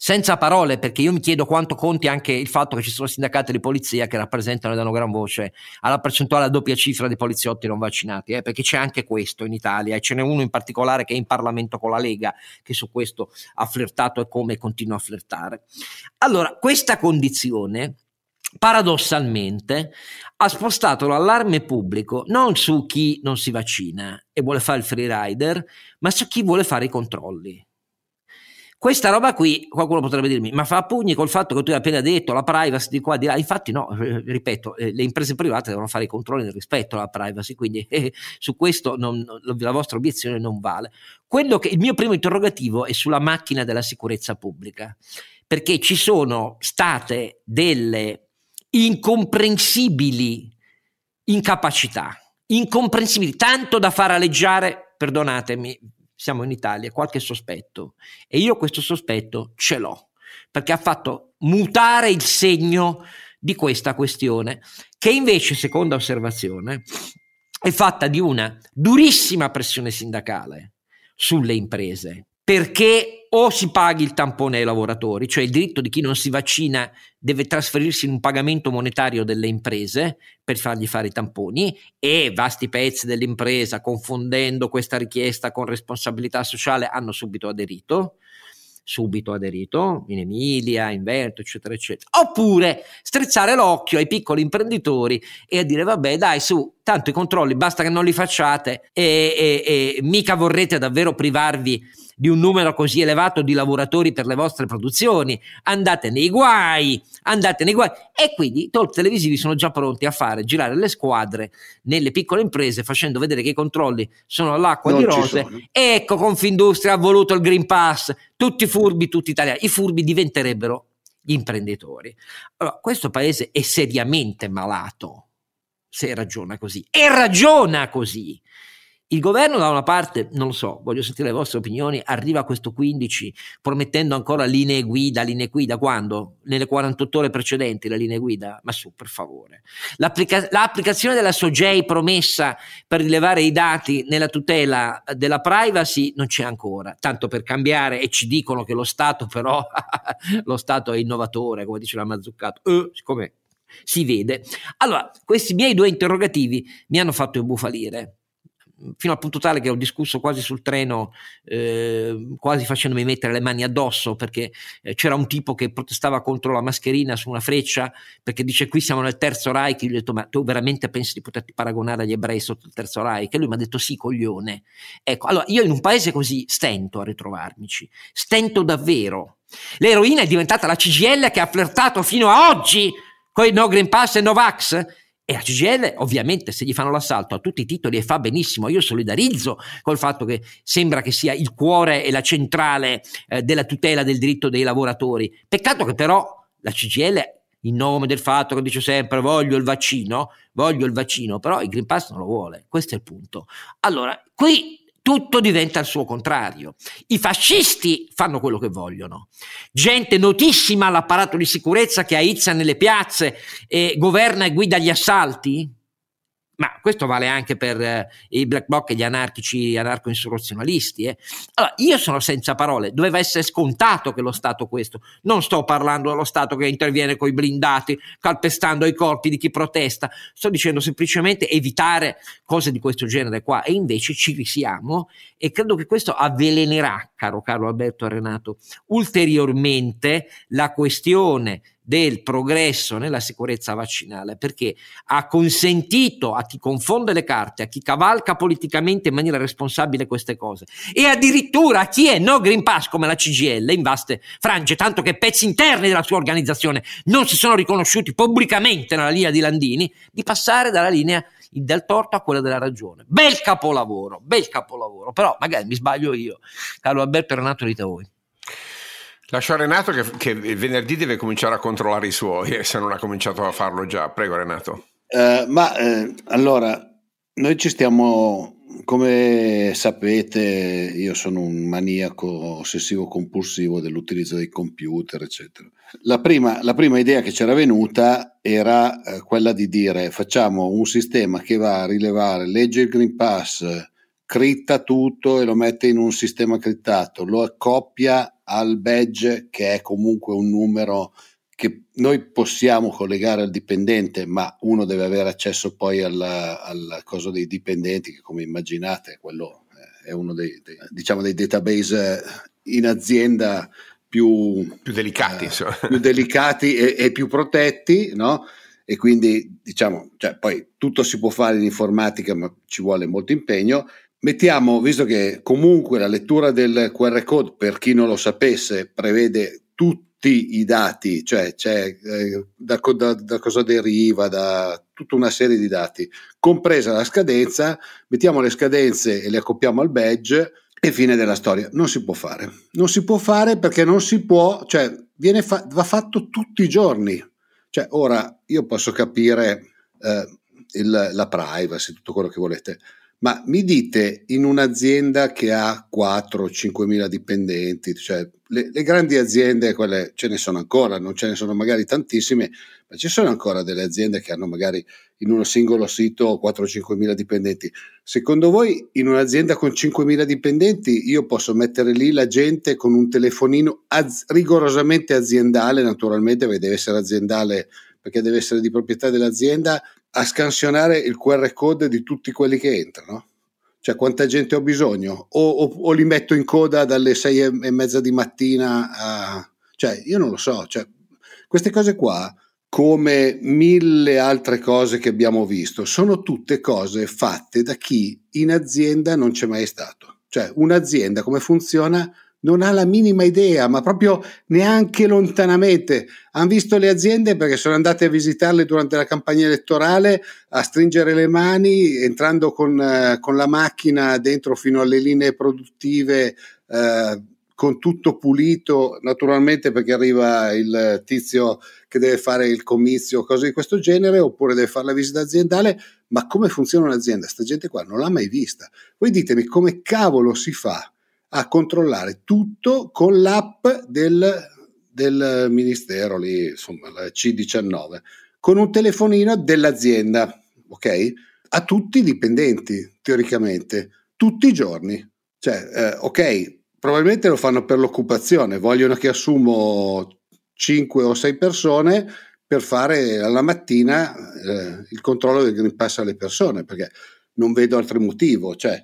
Senza parole, perché io mi chiedo quanto conti anche il fatto che ci sono sindacati di polizia che rappresentano e danno gran voce alla percentuale a doppia cifra di poliziotti non vaccinati, eh, perché c'è anche questo in Italia e ce n'è uno in particolare che è in Parlamento con la Lega che su questo ha flirtato e come continua a flirtare. Allora, questa condizione paradossalmente ha spostato l'allarme pubblico non su chi non si vaccina e vuole fare il free rider, ma su chi vuole fare i controlli. Questa roba qui, qualcuno potrebbe dirmi, ma fa pugni col fatto che tu hai appena detto la privacy di qua di là. Infatti, no, eh, ripeto, eh, le imprese private devono fare i controlli nel rispetto alla privacy, quindi eh, su questo non- la vostra obiezione non vale. Quello che, il mio primo interrogativo è sulla macchina della sicurezza pubblica, perché ci sono state delle incomprensibili incapacità, incomprensibili, tanto da far aleggiare, perdonatemi, siamo in Italia, qualche sospetto. E io questo sospetto ce l'ho, perché ha fatto mutare il segno di questa questione, che invece, seconda osservazione, è fatta di una durissima pressione sindacale sulle imprese, perché o si paghi il tampone ai lavoratori, cioè il diritto di chi non si vaccina deve trasferirsi in un pagamento monetario delle imprese per fargli fare i tamponi e vasti pezzi dell'impresa, confondendo questa richiesta con responsabilità sociale, hanno subito aderito subito aderito in Emilia, in Veneto, eccetera, eccetera. Oppure strizzare l'occhio ai piccoli imprenditori e a dire vabbè dai su, tanto i controlli basta che non li facciate e, e- e mica vorrete davvero privarvi di un numero così elevato di lavoratori per le vostre produzioni, andate nei guai, andate nei guai. E quindi i talk televisivi sono già pronti a fare girare le squadre nelle piccole imprese facendo vedere che i controlli sono all'acqua Non di rose. Ecco, Confindustria ha voluto il Green Pass, tutti furbi, tutti italiani. I furbi diventerebbero gli imprenditori. Allora, questo paese è seriamente malato se ragiona così. E ragiona così. Il governo da una parte, non lo so, voglio sentire le vostre opinioni, arriva a questo 15 promettendo ancora linee guida, linee guida quando? Nelle 48 ore precedenti le linee guida? Ma su, per favore. L'applica- l'applicazione della SOGEI promessa per rilevare i dati nella tutela della privacy non c'è ancora, tanto per cambiare e ci dicono che lo Stato però, lo Stato è innovatore, come dice la Mazzuccato, eh, siccome si vede. Allora, questi miei due interrogativi mi hanno fatto imbufalire fino al punto tale che ho discusso quasi sul treno, eh, quasi facendomi mettere le mani addosso perché eh, c'era un tipo che protestava contro la mascherina su una freccia perché dice qui siamo nel terzo Reich. Gli ho detto ma tu veramente pensi di poterti paragonare agli ebrei sotto il terzo Reich? E lui mi ha detto sì, coglione. Ecco, allora io in un paese così stento a ritrovarmici, stento davvero. L'eroina è diventata la CGL che ha flirtato fino a oggi con i No Green Pass e Novax. E la CGL, ovviamente, se gli fanno l'assalto a tutti i titoli e fa benissimo, io solidarizzo col fatto che sembra che sia il cuore e la centrale eh, della tutela del diritto dei lavoratori. Peccato che però la CGL, in nome del fatto che dice sempre voglio il vaccino, voglio il vaccino, però il Green Pass non lo vuole. Questo è il punto. Allora, qui tutto diventa il suo contrario. I fascisti fanno quello che vogliono. Gente notissima all'apparato di sicurezza che aizza nelle piazze e governa e guida gli assalti. Ma questo vale anche per eh, i black bloc e gli anarchici anarco-insurrezionalisti. eh. Allora, io sono senza parole, doveva essere scontato che lo Stato questo. Non sto parlando dello Stato che interviene con i blindati, calpestando i corpi di chi protesta. Sto dicendo semplicemente evitare cose di questo genere qua. E invece ci risiamo e credo che questo avvelenerà, caro Carlo Alberto Renato, ulteriormente la questione del progresso nella sicurezza vaccinale perché ha consentito a chi confonde le carte, a chi cavalca politicamente in maniera responsabile queste cose e addirittura a chi è no Green Pass come la CGL in vaste frange, tanto che pezzi interni della sua organizzazione non si sono riconosciuti pubblicamente nella linea di Landini, di passare dalla linea del torto a quella della ragione. Bel capolavoro, bel capolavoro, però magari mi sbaglio io. Carlo Alberto Renato dite voi. Lascio a Renato che, che venerdì deve cominciare a controllare i suoi, eh, se non ha cominciato a farlo già. Prego Renato. Eh, ma eh, allora, noi ci stiamo come sapete, io sono un maniaco ossessivo compulsivo dell'utilizzo dei computer, eccetera. La prima, la prima idea che c'era venuta era eh, quella di dire facciamo un sistema che va a rilevare, legge il Green Pass, critta tutto e lo mette in un sistema crittato, lo accoppia al badge che è comunque un numero che noi possiamo collegare al dipendente, ma uno deve avere accesso poi alla, alla cosa dei dipendenti, che come immaginate quello è uno dei, dei, diciamo dei database in azienda più, più delicati, eh, più delicati e, e, più protetti, no? E quindi diciamo, cioè, poi tutto si può fare in informatica, ma ci vuole molto impegno. Mettiamo, visto che comunque la lettura del QR code, per chi non lo sapesse, prevede tutti i dati, cioè c'è eh, da, da, da, cosa deriva, da tutta una serie di dati, compresa la scadenza, mettiamo le scadenze e le accoppiamo al badge e fine della storia. Non si può fare. Non si può fare perché non si può, cioè fa- va fatto tutti i giorni. Cioè ora io posso capire eh, il, la privacy, tutto quello che volete, ma mi dite in un'azienda che ha 4-5 mila dipendenti, cioè le, le, grandi aziende, quelle ce ne sono ancora, non ce ne sono magari tantissime, ma ci sono ancora delle aziende che hanno magari in uno singolo sito 4-5 mila dipendenti. Secondo voi in un'azienda con 5 mila dipendenti io posso mettere lì la gente con un telefonino az- rigorosamente aziendale, naturalmente perché deve essere aziendale perché deve essere di proprietà dell'azienda, a scansionare il QR code di tutti quelli che entrano? Cioè quanta gente ho bisogno? O, o, o li metto in coda dalle sei e mezza di mattina a... Cioè io non lo so, cioè, queste cose qua come mille altre cose che abbiamo visto, sono tutte cose fatte da chi in azienda non c'è mai stato. Cioè, un'azienda come funziona non ha la minima idea, ma proprio neanche lontanamente. Hanno visto le aziende perché sono andate a visitarle durante la campagna elettorale, a stringere le mani, entrando con, eh, con la macchina dentro fino alle linee produttive. Eh, con tutto pulito, naturalmente perché arriva il tizio che deve fare il comizio, cose di questo genere, oppure deve fare la visita aziendale, ma come funziona un'azienda? Sta gente qua non l'ha mai vista. Voi ditemi come cavolo si fa a controllare tutto con l'app del, del ministero, lì, insomma, la C19, con un telefonino dell'azienda, ok? A tutti i dipendenti, teoricamente, tutti i giorni. Cioè, eh, ok, probabilmente lo fanno per l'occupazione, vogliono che assumo 5 o 6 persone per fare alla mattina eh, il controllo del Green Pass alle persone, perché non vedo altro motivo. Cioè,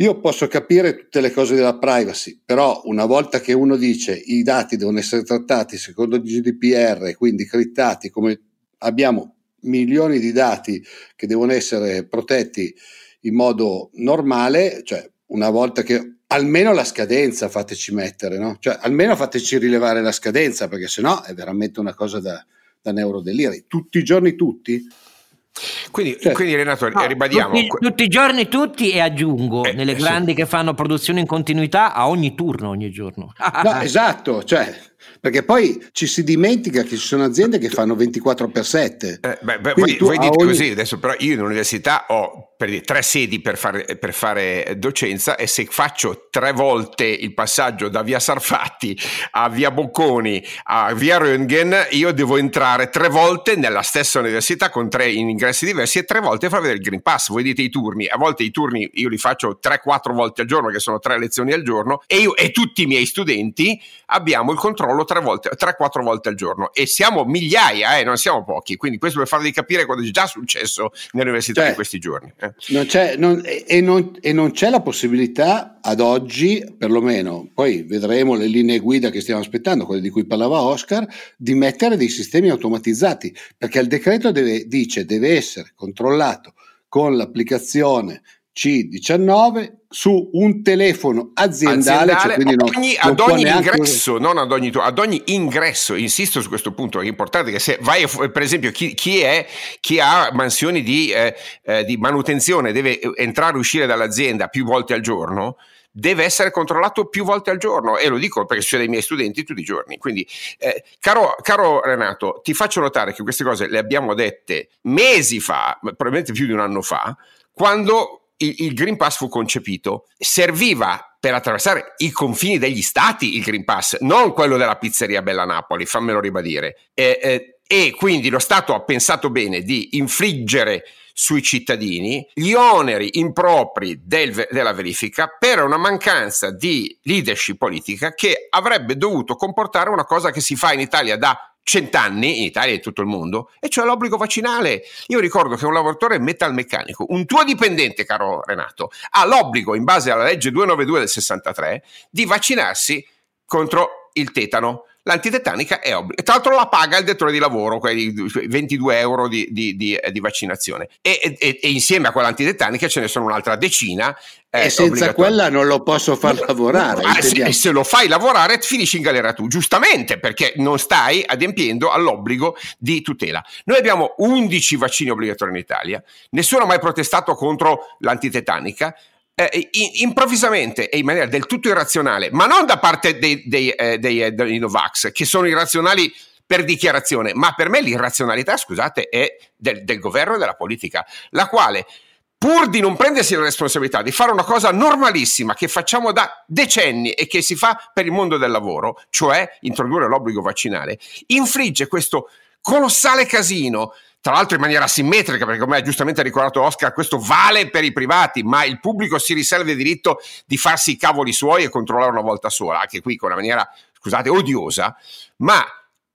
io posso capire tutte le cose della privacy, però una volta che uno dice i dati devono essere trattati secondo il GDPR, quindi crittati, come abbiamo milioni di dati che devono essere protetti in modo normale, cioè una volta che almeno la scadenza fateci mettere, no? Cioè almeno fateci rilevare la scadenza, perché sennò è veramente una cosa da, da neurodeliri. Tutti i giorni tutti? Quindi, certo. quindi Renato, no, ribadiamo. Tutti, tutti, i giorni tutti e aggiungo, eh, nelle grandi sì. che fanno produzione in continuità, a ogni turno, ogni giorno. no, esatto, cioè perché poi ci si dimentica che ci sono aziende che fanno 24 per 7. Eh, beh, beh, voi, voi dite ogni... così, adesso però io in università ho per dire, tre sedi per fare, per fare, docenza e se faccio tre volte il passaggio da via Sarfatti a via Bocconi a via Röntgen, io devo entrare tre volte nella stessa università con tre ingressi diversi e tre volte far vedere il Green Pass. Voi dite i turni, a volte i turni io li faccio 3-4 volte al giorno, che sono tre lezioni al giorno, e io e tutti i miei studenti abbiamo il controllo tre volte, 3-4 volte al giorno e siamo migliaia, eh, non siamo pochi. Quindi questo per farvi capire cosa è già successo nell'università cioè, in questi giorni. Eh. Non c'è, non, e, non, e, non, c'è la possibilità ad oggi, perlomeno, poi vedremo le linee guida che stiamo aspettando, quelle di cui parlava Oscar, di mettere dei sistemi automatizzati, perché il decreto deve, dice deve essere controllato con l'applicazione C19 su un telefono aziendale, aziendale cioè non, ogni, non ad ogni neanche... ingresso, non ad ogni, ad ogni ingresso, insisto su questo punto, è importante che se vai, per esempio, chi, chi, è, chi ha mansioni di, eh, eh, di manutenzione deve entrare e uscire dall'azienda più volte al giorno, deve essere controllato più volte al giorno e lo dico perché succede ai miei studenti tutti i giorni. Quindi, eh, caro, caro, Renato, ti faccio notare che queste cose le abbiamo dette mesi fa, probabilmente più di un anno fa, quando il, il Green Pass fu concepito, serviva per attraversare i confini degli stati il Green Pass, non quello della pizzeria Bella Napoli, fammelo ribadire. E, e, e quindi lo Stato ha pensato bene di infliggere sui cittadini gli oneri impropri del, della verifica per una mancanza di leadership politica che avrebbe dovuto comportare una cosa che si fa in Italia da cent'anni in Italia e in tutto il mondo, e cioè l'obbligo vaccinale. Io ricordo che un lavoratore metalmeccanico, un tuo dipendente, caro Renato, ha l'obbligo, in base alla legge 292 del 63, di vaccinarsi contro il tetano l'antitetanica è obbligo. Tra l'altro la paga il datore di lavoro, quei 22 euro di, di, di, eh, di vaccinazione. E, e, e, insieme a quell'antitetanica ce ne sono un'altra decina. Eh, e senza quella non lo posso far lavorare. Ah, se, e se lo fai lavorare finisci in galera tu, giustamente, perché non stai adempiendo all'obbligo di tutela. Noi abbiamo 11 vaccini obbligatori in Italia, nessuno ha mai protestato contro l'antitetanica, eh, improvvisamente e in maniera del tutto irrazionale, ma non da parte dei, dei, eh, dei, eh, dei Novax, che sono irrazionali per dichiarazione, ma per me l'irrazionalità, scusate, è del, del governo e della politica, la quale pur di non prendersi la responsabilità di fare una cosa normalissima che facciamo da decenni e che si fa per il mondo del lavoro, cioè introdurre l'obbligo vaccinale, infligge questo colossale casino tra l'altro in maniera simmetrica, perché come ha giustamente ricordato Oscar, questo vale per i privati, ma il pubblico si riserva il diritto di farsi i cavoli suoi e controllare una volta sola, anche qui con una maniera, scusate, odiosa, ma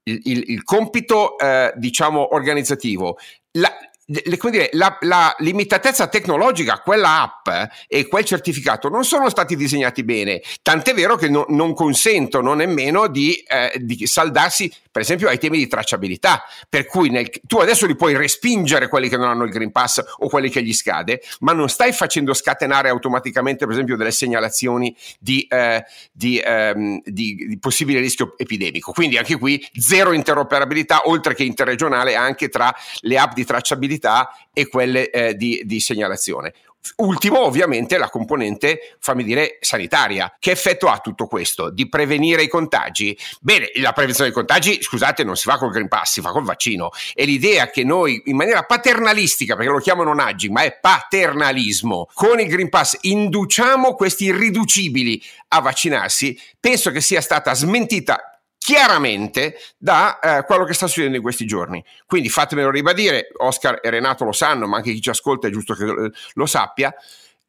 il, il, il compito, eh, diciamo, organizzativo, la, le, dire, la, la, limitatezza tecnologica, quella app e quel certificato non sono stati disegnati bene, tant'è vero che no, non consentono nemmeno di, eh, di, saldarsi, per esempio, ai temi di tracciabilità. Per cui nel, tu adesso li puoi respingere quelli che non hanno il Green Pass o quelli che gli scade, ma non stai facendo scatenare automaticamente, per esempio, delle segnalazioni di, eh, di, ehm, di possibile rischio epidemico. Quindi anche qui zero interoperabilità, oltre che interregionale, anche tra le app di tracciabilità e quelle eh, di, di segnalazione. Ultimo, ovviamente, la componente, fammi dire, sanitaria. Che effetto ha tutto questo? Di prevenire i contagi? Bene, la prevenzione dei contagi, scusate, non si fa col Green Pass, si fa col vaccino. E l'idea che noi, in maniera paternalistica, perché lo chiamano nudging, ma è paternalismo, con il Green Pass induciamo questi irriducibili a vaccinarsi, penso che sia stata smentita chiaramente da eh, quello che sta succedendo in questi giorni. Quindi fatemelo ribadire, Oscar e Renato lo sanno, ma anche chi ci ascolta è giusto che lo sappia,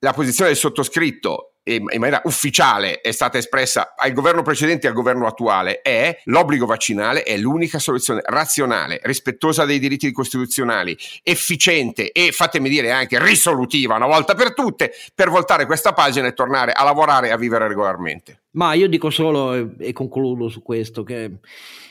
la posizione del sottoscritto in maniera ufficiale è stata espressa al governo precedente e al governo attuale è l'obbligo vaccinale è l'unica soluzione razionale, rispettosa dei diritti costituzionali, efficiente e fatemi dire anche risolutiva una volta per tutte per voltare questa pagina e tornare a lavorare e a vivere regolarmente. Ma io dico solo e concludo su questo che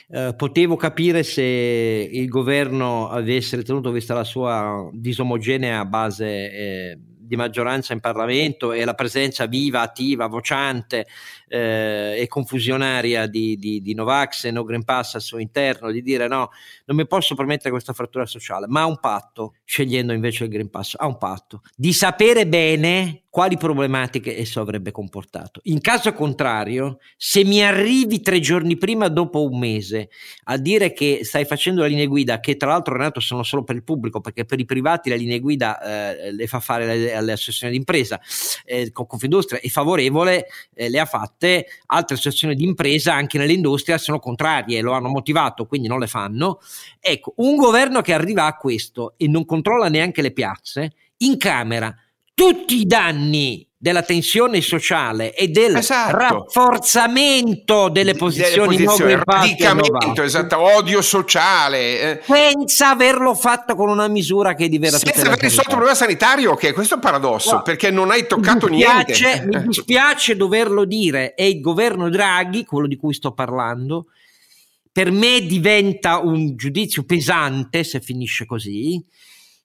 eh, potevo capire se il governo avesse ritenuto, vista la sua disomogenea base eh, di maggioranza in Parlamento e la presenza viva, attiva, vociante eh, e confusionaria di, di, di, Novax e No Green Pass al suo interno, di dire no, non mi posso permettere questa frattura sociale, ma ha un patto, scegliendo invece il Green Pass, ha un patto di sapere bene quali problematiche esso avrebbe comportato. In caso contrario, se mi arrivi tre giorni prima, dopo un mese, a dire che stai facendo la linea guida, che tra l'altro Renato sono solo per il pubblico, perché per i privati la linea guida eh, le fa fare alle, associazioni di impresa, eh, con Confindustria è favorevole, eh, le ha fatte, altre associazioni di impresa anche nell'industria sono contrarie, lo hanno motivato, quindi non le fanno. Ecco, un governo che arriva a questo e non controlla neanche le piazze, in Camera tutti i danni della tensione sociale e del esatto. rafforzamento delle posizioni, delle posizioni radicamento, esatto, odio sociale eh. senza averlo fatto con una misura che è diversa senza aver risolto il problema sanitario che questo è un paradosso wow. perché non hai toccato mi dispiace, niente mi dispiace doverlo dire è il governo Draghi quello di cui sto parlando per me diventa un giudizio pesante se finisce così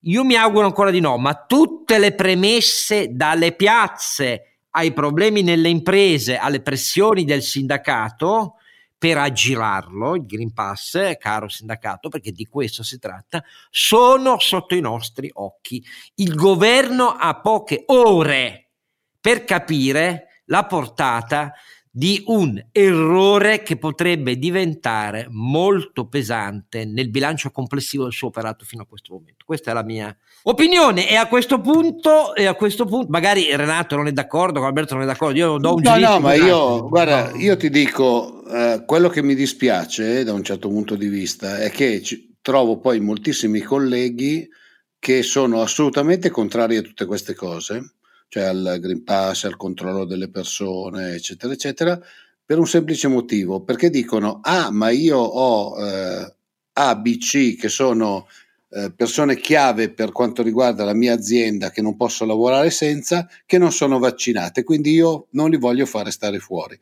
io mi auguro ancora di no, ma tutte le premesse dalle piazze ai problemi nelle imprese, alle pressioni del sindacato per aggirarlo, il Green Pass, caro sindacato, perché di questo si tratta, sono sotto i nostri occhi. Il governo ha poche ore per capire la portata di un errore che potrebbe diventare molto pesante nel bilancio complessivo del suo operato fino a questo momento. Questa è la mia opinione e a questo punto, e a questo punto magari Renato non è d'accordo, Alberto non è d'accordo, io do un No, no, ma io, guarda, io ti dico, eh, quello che mi dispiace eh, da un certo punto di vista è che ci, trovo poi moltissimi colleghi che sono assolutamente contrari a tutte queste cose cioè al Green Pass, al controllo delle persone, eccetera, eccetera, per un semplice motivo, perché dicono, ah, ma io ho eh, A, B, C, che sono eh, persone chiave per quanto riguarda la mia azienda, che non posso lavorare senza, che non sono vaccinate, quindi io non li voglio fare stare fuori.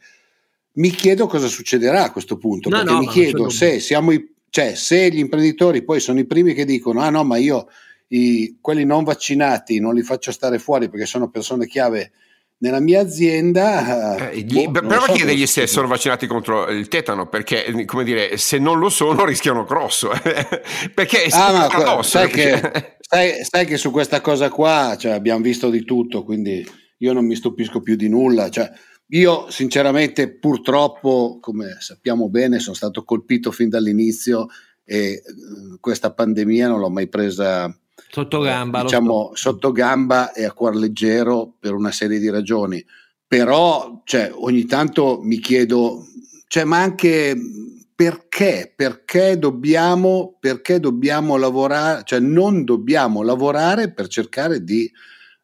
Mi chiedo cosa succederà a questo punto, no, perché no, mi chiedo se siamo i, cioè, se gli imprenditori poi sono i primi che dicono, ah no, ma io i, quelli non vaccinati non li faccio stare fuori perché sono persone chiave nella mia azienda. Eh, gli, boh, prova so a chiedergli se sono vaccinati contro il tetano, perché come dire, se non lo sono rischiano grosso. perché ah, ma, addosso, sai, che, sai, sai, che, su questa cosa qua cioè, abbiamo visto di tutto, quindi io non mi stupisco più di nulla. Cioè, io sinceramente purtroppo, come sappiamo bene, sono stato colpito fin dall'inizio e eh, questa pandemia non l'ho mai presa Sotto gamba. Diciamo sotto gamba e a cuor leggero per una serie di ragioni. Però cioè, ogni tanto mi chiedo, cioè, ma anche perché? Perché dobbiamo, perché dobbiamo lavorare, cioè non dobbiamo lavorare per cercare di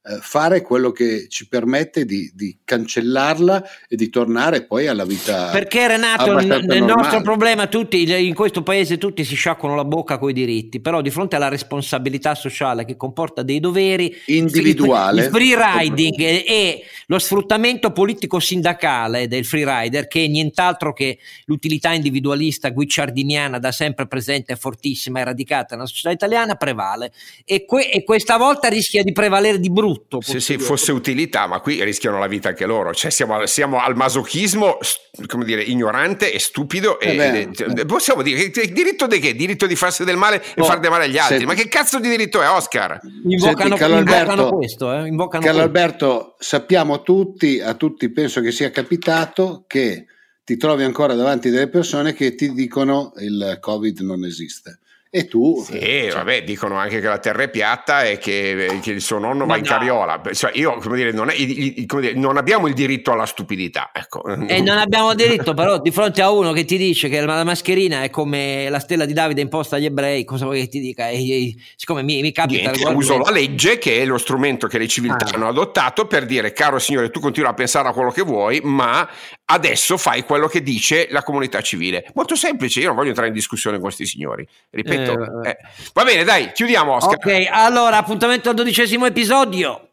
eh, fare quello che ci permette di, di, cancellarla e di tornare poi alla vita. Perché Renato, nel normale. nostro problema, tutti in questo paese tutti si sciacquano la bocca con i diritti, però di fronte alla responsabilità sociale che comporta dei doveri individuali, il free riding e, e lo sfruttamento politico sindacale del free rider, che è nient'altro che l'utilità individualista guicciardiniana da sempre presente e fortissima e radicata nella società italiana, prevale e, que- e questa volta rischia di prevalere di brutto brutto. Se sì, fosse utilità, ma qui rischiano la vita anche loro. Cioè siamo, siamo al masochismo, come dire, ignorante e stupido. E, eh e, possiamo dire, diritto di che? Diritto di farsi del male e oh, far del male agli altri. Se... Ma che cazzo di diritto è Oscar? Invocano, Senti, invocano questo. Eh? Invocano Carlo questo. Alberto, sappiamo tutti, a tutti penso che sia capitato che ti trovi ancora davanti delle persone che ti dicono il Covid non esiste e tu... Sì, eh, cioè... vabbè, dicono anche che la terra è piatta e che, che il suo nonno Ma va in carriola. Cioè, io, come dire, non, è, come dire, non, abbiamo il diritto alla stupidità. Ecco. E non abbiamo il diritto, però, di fronte a uno che ti dice che la mascherina è come la stella di Davide imposta agli ebrei, cosa vuoi che ti dica? E, e, siccome mi, mi capita... Niente, uso la legge, che è lo strumento che le civiltà ah. hanno adottato per dire, caro signore, tu continua a pensare a quello che vuoi, ma adesso fai quello che dice la comunità civile. Molto semplice, io non voglio entrare in discussione con questi signori. Ripeto, eh, eh. Va bene, dai, chiudiamo Oscar. Ok, allora appuntamento al dodicesimo episodio.